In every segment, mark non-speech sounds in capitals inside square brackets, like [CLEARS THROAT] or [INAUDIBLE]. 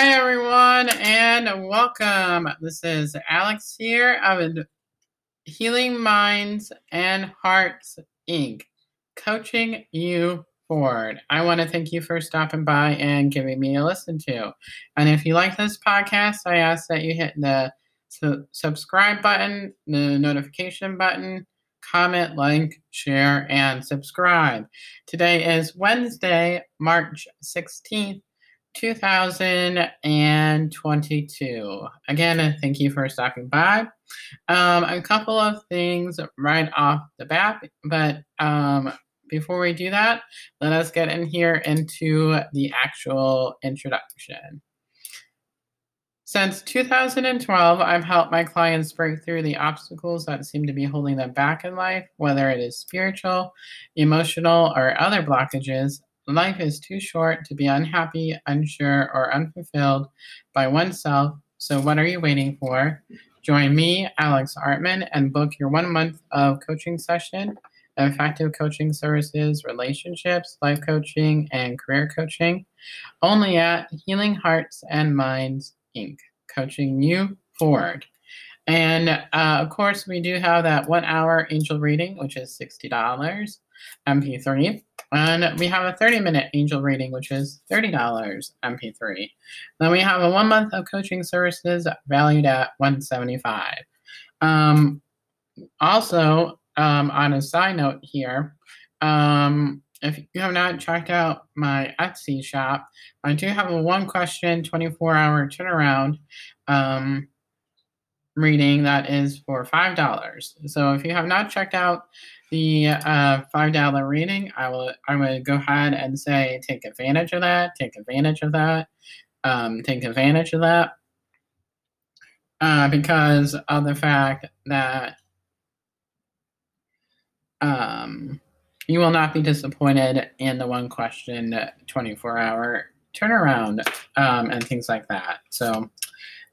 Hi, everyone, and welcome. This is Alex here of Healing Minds and Hearts Inc., coaching you forward. I want to thank you for stopping by and giving me a listen to. And if you like this podcast, I ask that you hit the su- subscribe button, the notification button, comment, like, share, and subscribe. Today is Wednesday, March 16th. 2022. Again, thank you for stopping by. Um, a couple of things right off the bat, but um, before we do that, let us get in here into the actual introduction. Since 2012, I've helped my clients break through the obstacles that seem to be holding them back in life, whether it is spiritual, emotional, or other blockages. Life is too short to be unhappy, unsure, or unfulfilled by oneself. So, what are you waiting for? Join me, Alex Artman, and book your one month of coaching session, effective coaching services, relationships, life coaching, and career coaching, only at Healing Hearts and Minds Inc., coaching you forward. And uh, of course, we do have that one hour angel reading, which is $60 MP3. And we have a 30 minute angel reading, which is $30 MP3. Then we have a one month of coaching services valued at 175 um, Also, um, on a side note here, um, if you have not checked out my Etsy shop, I do have a one question, 24 hour turnaround um, reading that is for $5. So if you have not checked out the uh, five dollar reading, I will I would go ahead and say take advantage of that, take advantage of that, um, take advantage of that, uh, because of the fact that um, you will not be disappointed in the one question 24 hour turnaround um, and things like that. So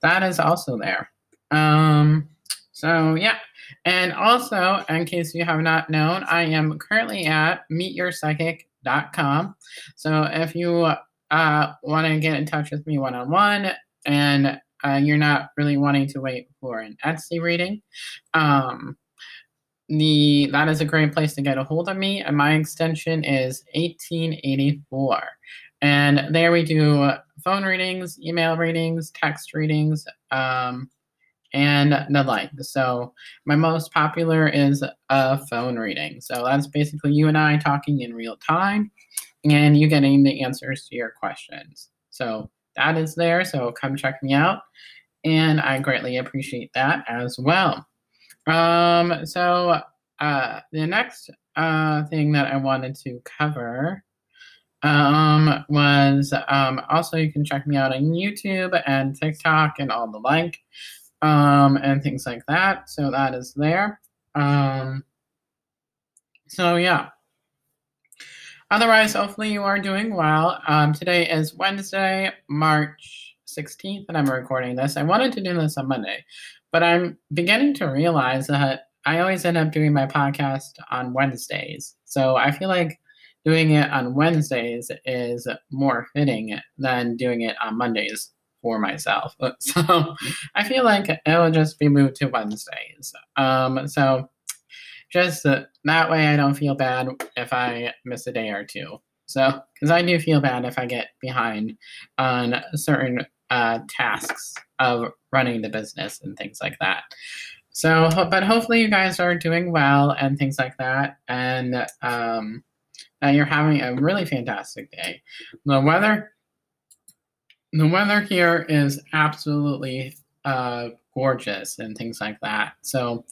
that is also there. Um, so yeah. And also, in case you have not known, I am currently at meetyourpsychic.com. So if you uh, want to get in touch with me one on one and uh, you're not really wanting to wait for an Etsy reading, um, the that is a great place to get a hold of me. And my extension is 1884. And there we do phone readings, email readings, text readings. Um, and the like. So my most popular is a phone reading. So that's basically you and I talking in real time and you getting the answers to your questions. So that is there. So come check me out. And I greatly appreciate that as well. Um, so uh, the next uh, thing that I wanted to cover um, was um, also you can check me out on YouTube and TikTok and all the like um, and things like that. So that is there. Um, so yeah. Otherwise, hopefully you are doing well. Um, today is Wednesday, March 16th, and I'm recording this. I wanted to do this on Monday, but I'm beginning to realize that I always end up doing my podcast on Wednesdays. So I feel like doing it on Wednesdays is more fitting than doing it on Mondays for myself. [LAUGHS] So I feel like it will just be moved to Wednesdays. Um, so just that way I don't feel bad if I miss a day or two. So, because I do feel bad if I get behind on certain uh, tasks of running the business and things like that. So, but hopefully you guys are doing well and things like that, and um, and you're having a really fantastic day. The weather the weather here is absolutely uh, gorgeous and things like that. So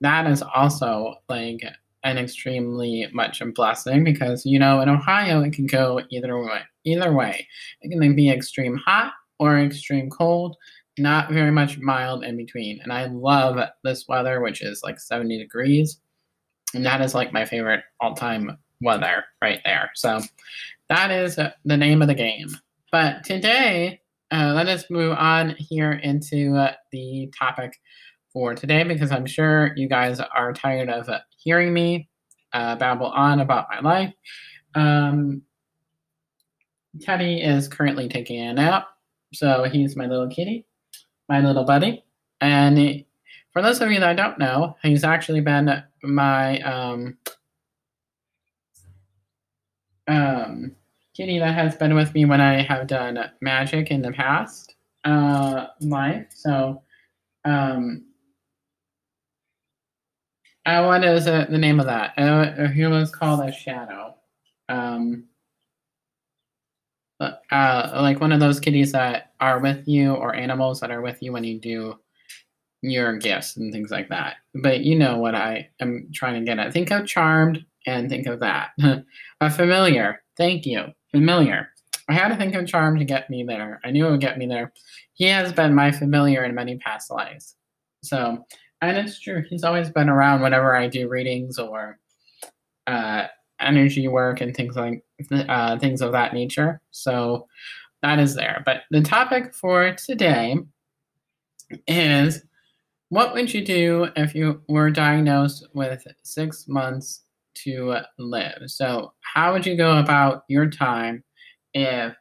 that is also like an extremely much a blessing because you know in Ohio it can go either way. Either way, it can be extreme hot or extreme cold, not very much mild in between. And I love this weather, which is like 70 degrees, and that is like my favorite all-time weather right there. So that is the name of the game. But today, uh, let us move on here into uh, the topic for today because I'm sure you guys are tired of hearing me uh, babble on about my life. Um, Teddy is currently taking a nap, So he's my little kitty, my little buddy. And for those of you that don't know, he's actually been my um, um, kitty that has been with me when I have done magic in the past uh, life. So, um, uh, what is uh, the name of that? Uh, he was called a shadow. Um, uh, like one of those kitties that are with you or animals that are with you when you do your gifts and things like that. But you know what I am trying to get at. Think of charmed and think of that. [LAUGHS] a familiar. Thank you. Familiar. I had to think of charm to get me there. I knew it would get me there. He has been my familiar in many past lives. So, and it's true. He's always been around whenever I do readings or uh, energy work and things like uh, things of that nature. So that is there. But the topic for today is what would you do if you were diagnosed with six months to live? So how would you go about your time if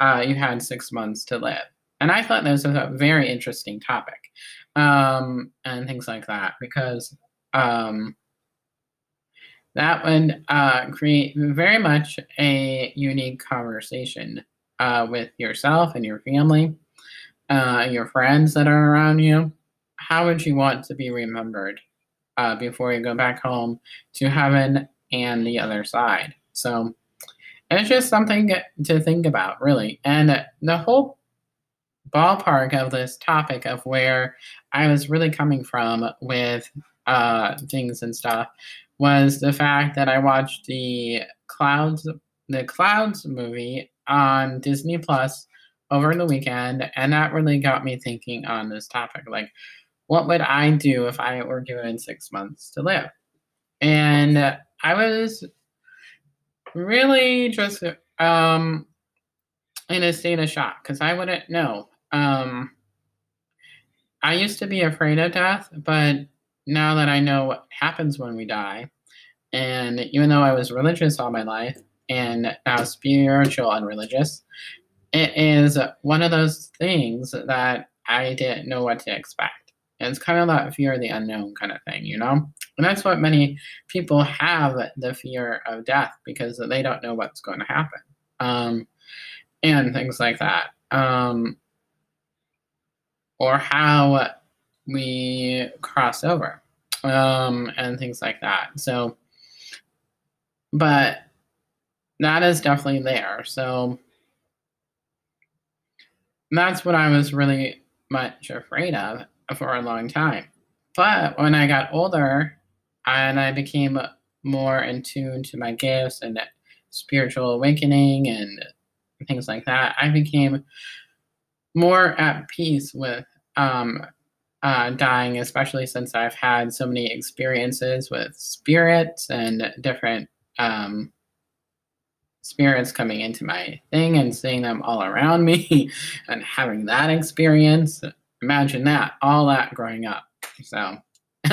uh, you had six months to live? And I thought this was a very interesting topic um, and things like that because um, that would uh, create very much a unique conversation uh, with yourself and your family, uh, your friends that are around you. How would you want to be remembered uh, before you go back home to heaven and the other side? So it's just something to think about, really. And the whole ballpark of this topic of where I was really coming from with uh, things and stuff was the fact that I watched the Clouds the Clouds movie on Disney Plus over the weekend, and that really got me thinking on this topic. Like, what would I do if I were given six months to live? And I was really just um, in a state of shock because I wouldn't know. Um, I used to be afraid of death, but now that I know what happens when we die, and even though I was religious all my life and now spiritual and religious, it is one of those things that I didn't know what to expect. And it's kind of that fear of the unknown kind of thing, you know? And that's what many people have the fear of death because they don't know what's going to happen. Um, and things like that. Um, or how we cross over um, and things like that. So, but that is definitely there. So that's what I was really much afraid of for a long time. But when I got older and I became more in tune to my gifts and spiritual awakening and things like that, I became more at peace with um, uh, dying, especially since I've had so many experiences with spirits and different um, spirits coming into my thing and seeing them all around me [LAUGHS] and having that experience. Imagine that, all that growing up. So [LAUGHS]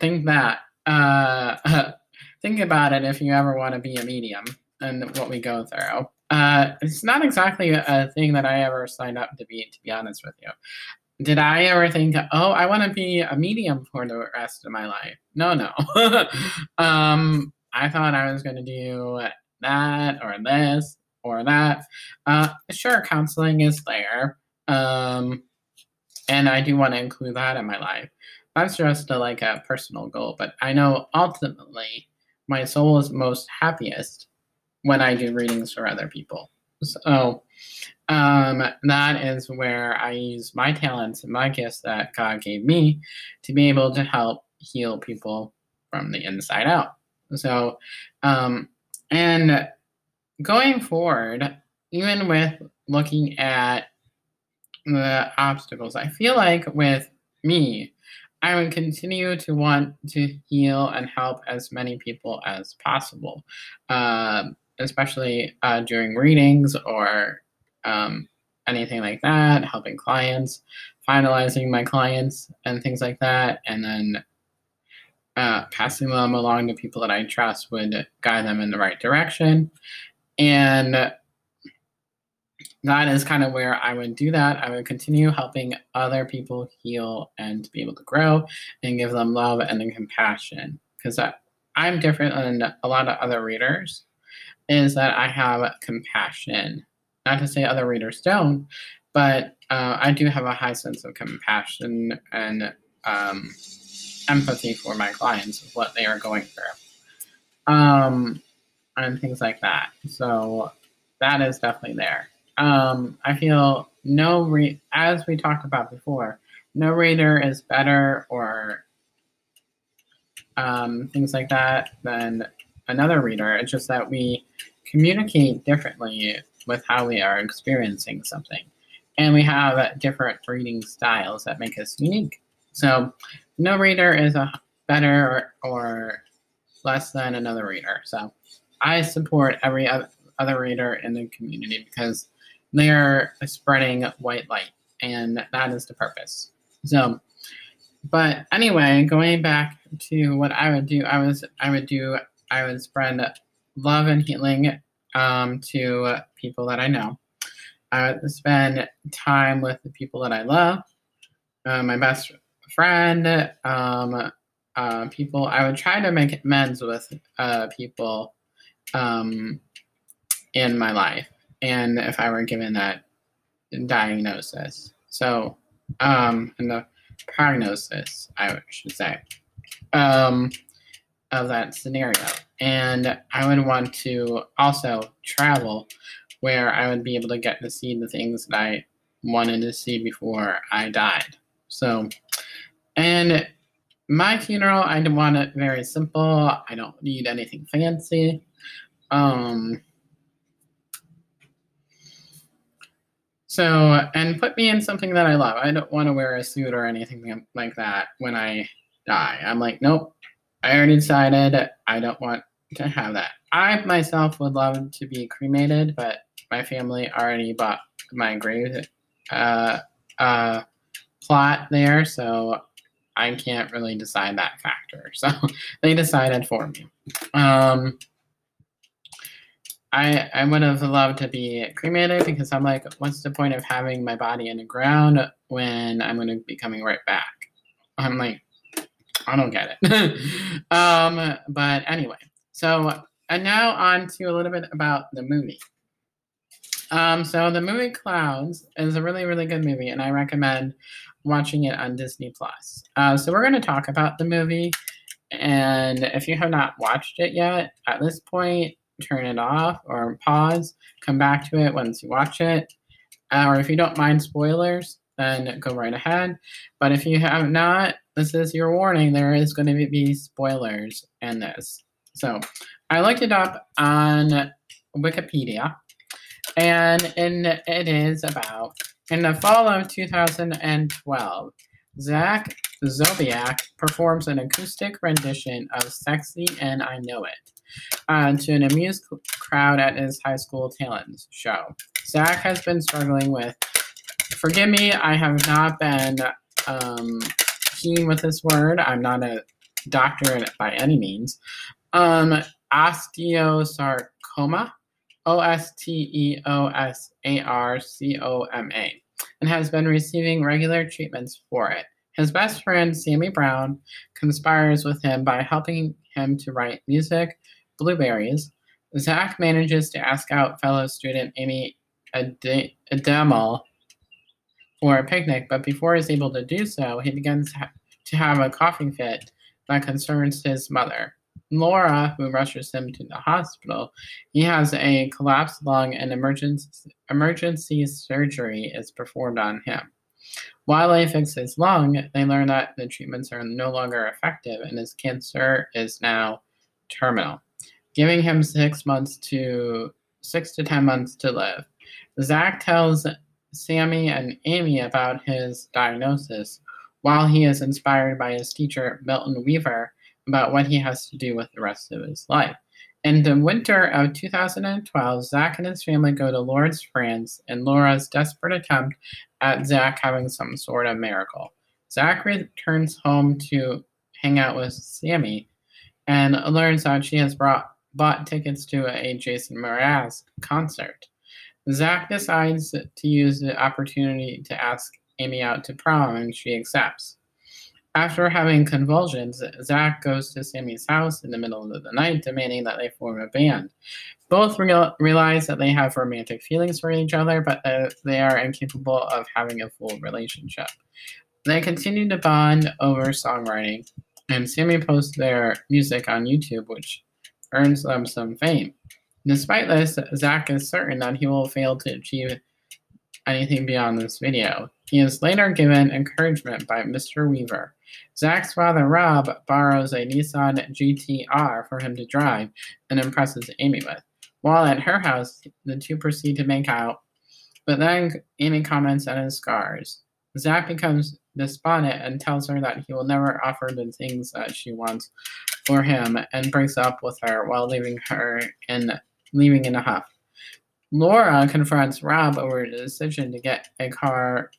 think that. Uh, [LAUGHS] think about it if you ever want to be a medium and what we go through. Uh, it's not exactly a thing that I ever signed up to be, to be honest with you did I ever think, oh, I want to be a medium for the rest of my life? No, no. [LAUGHS] um, I thought I was going to do that or this or that. Uh, sure, counseling is there. Um, and I do want to include that in my life. That's just a, like a personal goal. But I know ultimately my soul is most happiest when I do readings for other people. So um, that is where I use my talents and my gifts that God gave me to be able to help heal people from the inside out. So, um, and going forward, even with looking at the obstacles, I feel like with me, I would continue to want to heal and help as many people as possible, uh, especially uh, during readings or um, anything like that, helping clients, finalizing my clients, and things like that, and then uh, passing them along to people that I trust would guide them in the right direction. And that is kind of where I would do that. I would continue helping other people heal and be able to grow and give them love and then compassion. Because I'm different than a lot of other readers, is that I have compassion. Not to say other readers don't, but uh, I do have a high sense of compassion and um, empathy for my clients, what they are going through, um, and things like that. So that is definitely there. Um, I feel no re- as we talked about before, no reader is better or um, things like that than another reader. It's just that we communicate differently with how we are experiencing something. And we have different reading styles that make us unique. So no reader is a better or, or less than another reader. So I support every other reader in the community because they are spreading white light, and that is the purpose. So, but anyway, going back to what I would do, I was I would do I would spread love and healing um, to people that I know. I would spend time with the people that I love, uh, my best friend, um, uh, people. I would try to make amends with uh, people um, in my life, and if I were given that diagnosis, so um, and the prognosis, I should say, um, of that scenario, and I would want to also travel where I would be able to get to see the things that I wanted to see before I died. So, and my funeral, I want it very simple. I don't need anything fancy. Um, so, and put me in something that I love. I don't want to wear a suit or anything like that when I die. I'm like, nope, I already decided I don't want to have that. I myself would love to be cremated, but my family already bought my grave uh, uh, plot there, so I can't really decide that factor. [LAUGHS] So they decided for me. Um, I I would have loved to be cremated because I'm like, what's the point of having my body in the ground when I'm going to be coming right back? I'm like, I don't get it. [LAUGHS] um, but anyway, so and now on to a little bit about the movie. Um, so the movie Clouds is a really, really good movie, and I recommend watching it on Disney Plus. Uh, so we're going to talk about the movie, and if you have not watched it yet, at this point, turn it off or pause, come back to it once you watch it, uh, or if you don't mind spoilers, then go right ahead. But if you have not, this is your warning. There is going to be spoilers in this. So I looked it up on Wikipedia, and in, it is about in the fall of 2012, Zach Sobiech performs an acoustic rendition of Sexy and I Know It uh, to an amused crowd at his high school talent show. Zach has been struggling with, forgive me, I have not been um, keen with this word. I'm not a doctor by any means. Um, osteosarcoma, O S T E O S A R C O M A, and has been receiving regular treatments for it. His best friend, Sammy Brown, conspires with him by helping him to write music, Blueberries. Zach manages to ask out fellow student Amy Adamle for a picnic, but before he's able to do so, he begins to have a coughing fit that concerns his mother. Laura, who rushes him to the hospital, he has a collapsed lung and emergency, emergency surgery is performed on him. While they fix his lung, they learn that the treatments are no longer effective and his cancer is now terminal, giving him six months to six to ten months to live. Zach tells Sammy and Amy about his diagnosis while he is inspired by his teacher, Milton Weaver, about what he has to do with the rest of his life. In the winter of 2012, Zach and his family go to Lourdes, France, in Laura's desperate attempt at Zach having some sort of miracle. Zach returns home to hang out with Sammy and learns that she has brought bought tickets to a Jason Mraz concert. Zach decides to use the opportunity to ask Amy out to prom, and she accepts. After having convulsions, Zach goes to Sammy's house in the middle of the night, demanding that they form a band. Both real- realize that they have romantic feelings for each other, but uh, they are incapable of having a full relationship. They continue to bond over songwriting, and Sammy posts their music on YouTube, which earns them some fame. Despite this, Zach is certain that he will fail to achieve anything beyond this video. He is later given encouragement by Mr. Weaver. Zach's father, Rob, borrows a Nissan GTR for him to drive and impresses Amy with. While at her house, the two proceed to make out, but then Amy comments on his scars. Zach becomes despondent and tells her that he will never offer the things that she wants for him and breaks up with her while leaving her in leaving in a huff. Laura confronts Rob over the decision to get a car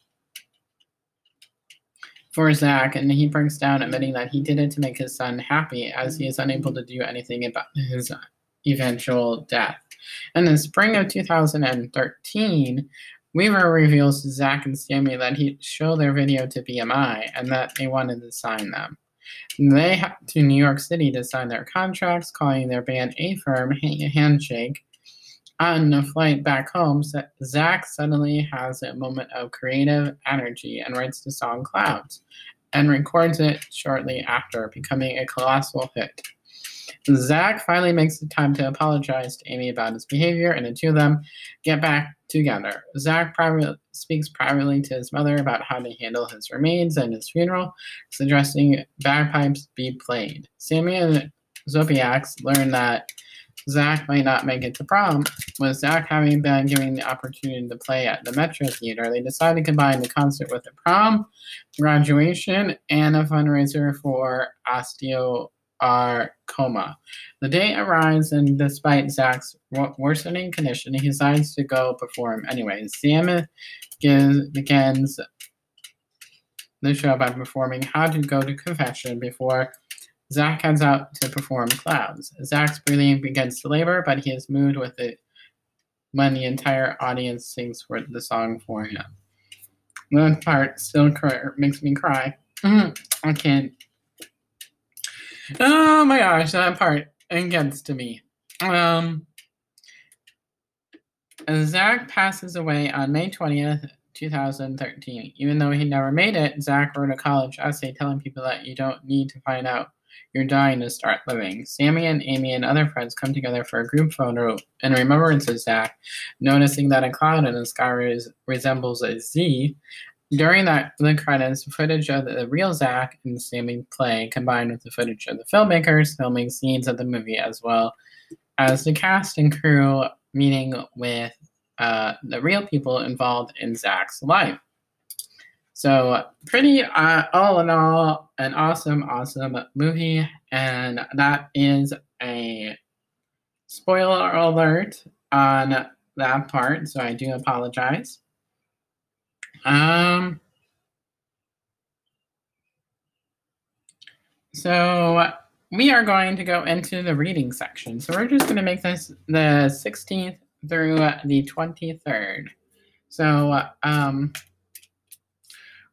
for Zach, and he breaks down, admitting that he did it to make his son happy, as he is unable to do anything about his eventual death. In the spring of 2013, Weaver reveals to Zach and Sammy that he showed their video to BMI and that they wanted to sign them. They head to New York City to sign their contracts, calling their band A Firm Handshake, on the flight back home, Zach suddenly has a moment of creative energy and writes the song Clouds and records it shortly after, becoming a colossal hit. Zach finally makes the time to apologize to Amy about his behavior, and the two of them get back together. Zach private, speaks privately to his mother about how to handle his remains and his funeral, suggesting bagpipes be played. Sammy and Sobiechs learn that Zach might not make it to prom. With Zach having been given the opportunity to play at the Metro Theater, they decided to combine the concert with a prom, graduation, and a fundraiser for osteosarcoma. The day arrives, and despite Zach's worsening condition, he decides to go perform anyway. Sam gives, begins the show by performing How to Go to Confession before Zach heads out to perform Clouds. Zach's breathing begins to labor, but he is moved with it when the entire audience sings for the song for him. That part still cry, makes me cry. [CLEARS THROAT] I can't. Oh my gosh, that part against to me. Um, Zach passes away on May 20th, 2013. Even though he never made it, Zach wrote a college essay telling people that you don't need to find out you're dying to start living. Sammy and Amy and other friends come together for a group photo in remembrance of Zach, noticing that a cloud in the sky res- resembles a Z. During that, the credits, footage of the real Zach and the Sammy play combined with the footage of the filmmakers filming scenes of the movie, as well as the cast and crew meeting with uh, the real people involved in Zach's life. So pretty, uh, all in all, an awesome, awesome movie, and that is a spoiler alert on that part. So I do apologize. Um. So we are going to go into the reading section. So we're just going to make this the 16th through the 23rd. So um,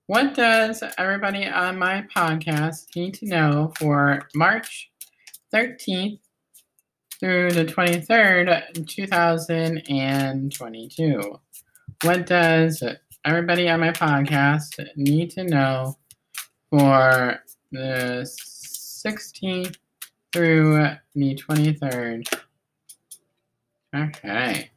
what does everybody on my podcast need to know for March 13th through the 23rd, 2022? What does everybody on my podcast need to know for the 16th through the 23rd? Okay.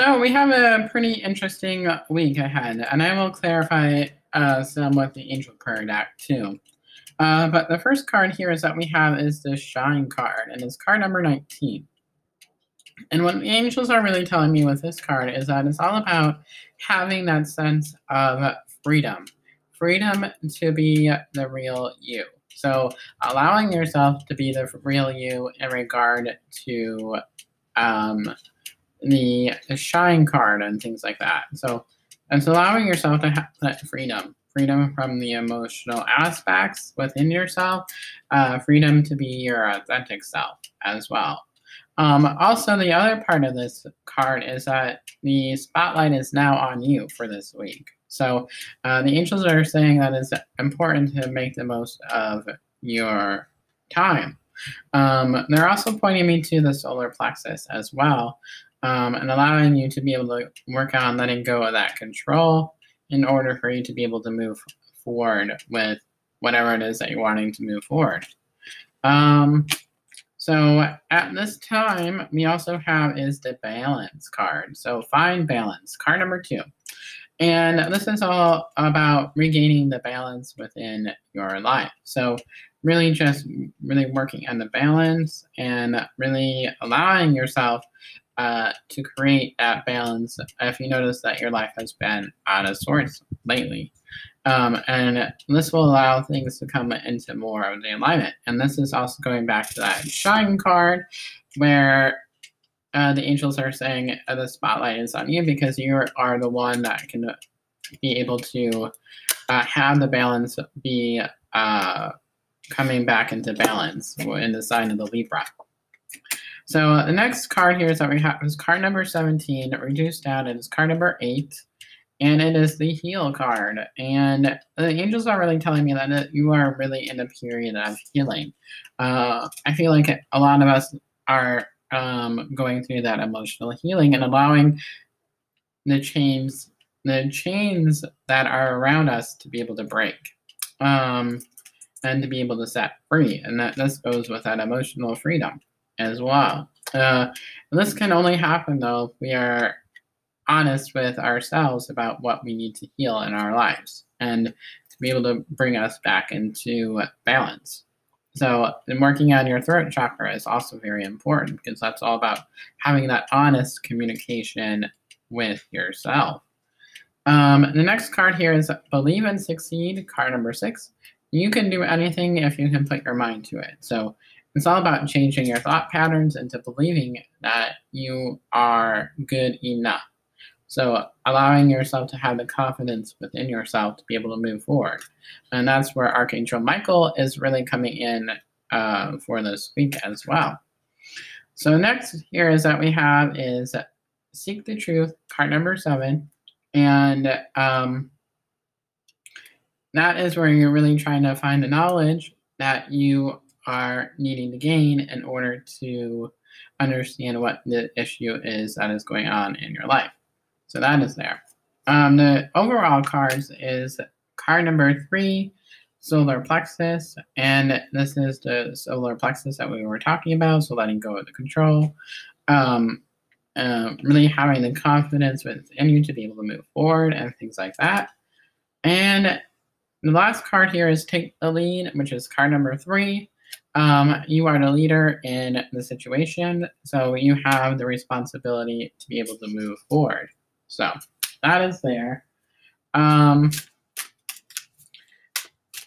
So we have a pretty interesting week ahead, and I will clarify uh, some with the angel card deck too. Uh, but the first card here is that we have is the Shine card, and it's card number 19. And what the angels are really telling me with this card is that it's all about having that sense of freedom freedom to be the real you. So, allowing yourself to be the real you in regard to um, the, shine card and things like that. So, it's allowing yourself to have that freedom freedom from the emotional aspects within yourself, uh, freedom to be your authentic self as well. Um, also, the other part of this card is that the spotlight is now on you for this week. So uh, the angels are saying that it's important to make the most of your time. Um, they're also pointing me to the solar plexus as well um, and allowing you to be able to work on letting go of that control in order for you to be able to move forward with whatever it is that you're wanting to move forward. Um, so at this time, we also have is the balance card. So find balance, card number two. And this is all about regaining the balance within your life. So really just really working on the balance and really allowing yourself uh, to create that balance if you notice that your life has been out of sorts lately. Um, and this will allow things to come into more of the alignment. And this is also going back to that shine card where uh, the angels are saying uh, the spotlight is on you because you are the one that can be able to uh, have the balance be uh, coming back into balance in the sign of the Libra. So the next card here is that we have is card number 17, reduced down. It is card number 8 and it is the heal card. And the angels are really telling me that you are really in a period of healing. Uh, I feel like a lot of us are um, going through that emotional healing and allowing the chains, the chains that are around us to be able to break. Um, and to be able to set free. And that this goes with that emotional freedom as well. Uh, this can only happen though if we are honest with ourselves about what we need to heal in our lives and to be able to bring us back into balance. So, in working on your throat chakra is also very important because that's all about having that honest communication with yourself. Um, the next card here is Believe and Succeed, card number six. You can do anything if you can put your mind to it. So, it's all about changing your thought patterns into believing that you are good enough. So allowing yourself to have the confidence within yourself to be able to move forward. And that's where Archangel Michael is really coming in uh, for this week as well. So next here is that we have is Seek the Truth, card number seven. And um, that is where you're really trying to find the knowledge that you are needing to gain in order to understand what the issue is that is going on in your life. So that is there. Um, the overall cards is card number three, solar plexus, and this is the solar plexus that we were talking about. So letting go of the control, um, uh, really having the confidence within you to be able to move forward and things like that. And the last card here is take the lead, which is card number three. Um, you are the leader in the situation, so you have the responsibility to be able to move forward. So that is there. Um,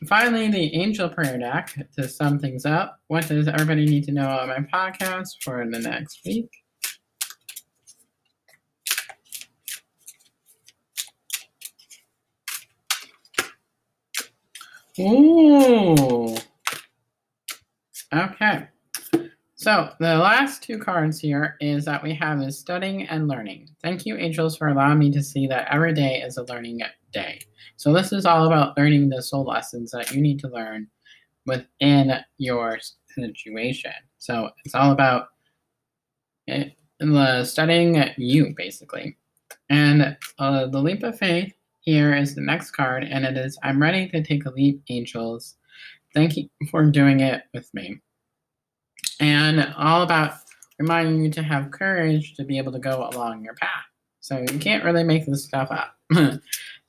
finally, the angel prayer deck to sum things up. What does everybody need to know about my podcast for the next week? Ooh. Okay. So the last two cards here is that we have is studying and learning. Thank you, angels, for allowing me to see that every day is a learning day. So this is all about learning the soul lessons that you need to learn within your situation. So it's all about it, the studying you, basically. And uh, the leap of faith here is the next card, and it is I'm ready to take a leap, angels. Thank you for doing it with me and all about reminding you to have courage to be able to go along your path. So you can't really make this stuff up. [LAUGHS]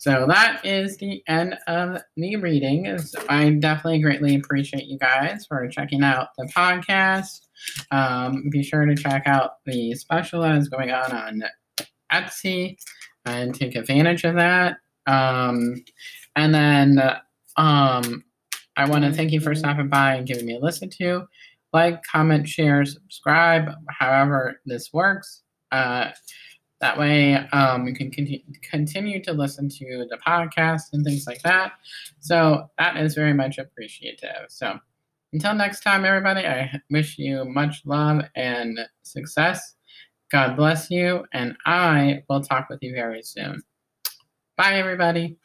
So that is the end of the reading. So I definitely greatly appreciate you guys for checking out the podcast. Um, be sure to check out the special that is going on on Etsy and take advantage of that. Um, and then um, I want to thank you for stopping by and giving me a listen to. Like, comment, share, subscribe, however this works. Uh, that way, um, we can continue, continue to listen to the podcast and things like that. So that is very much appreciative. So until next time, everybody, I wish you much love and success. God bless you, and I will talk with you very soon. Bye, everybody.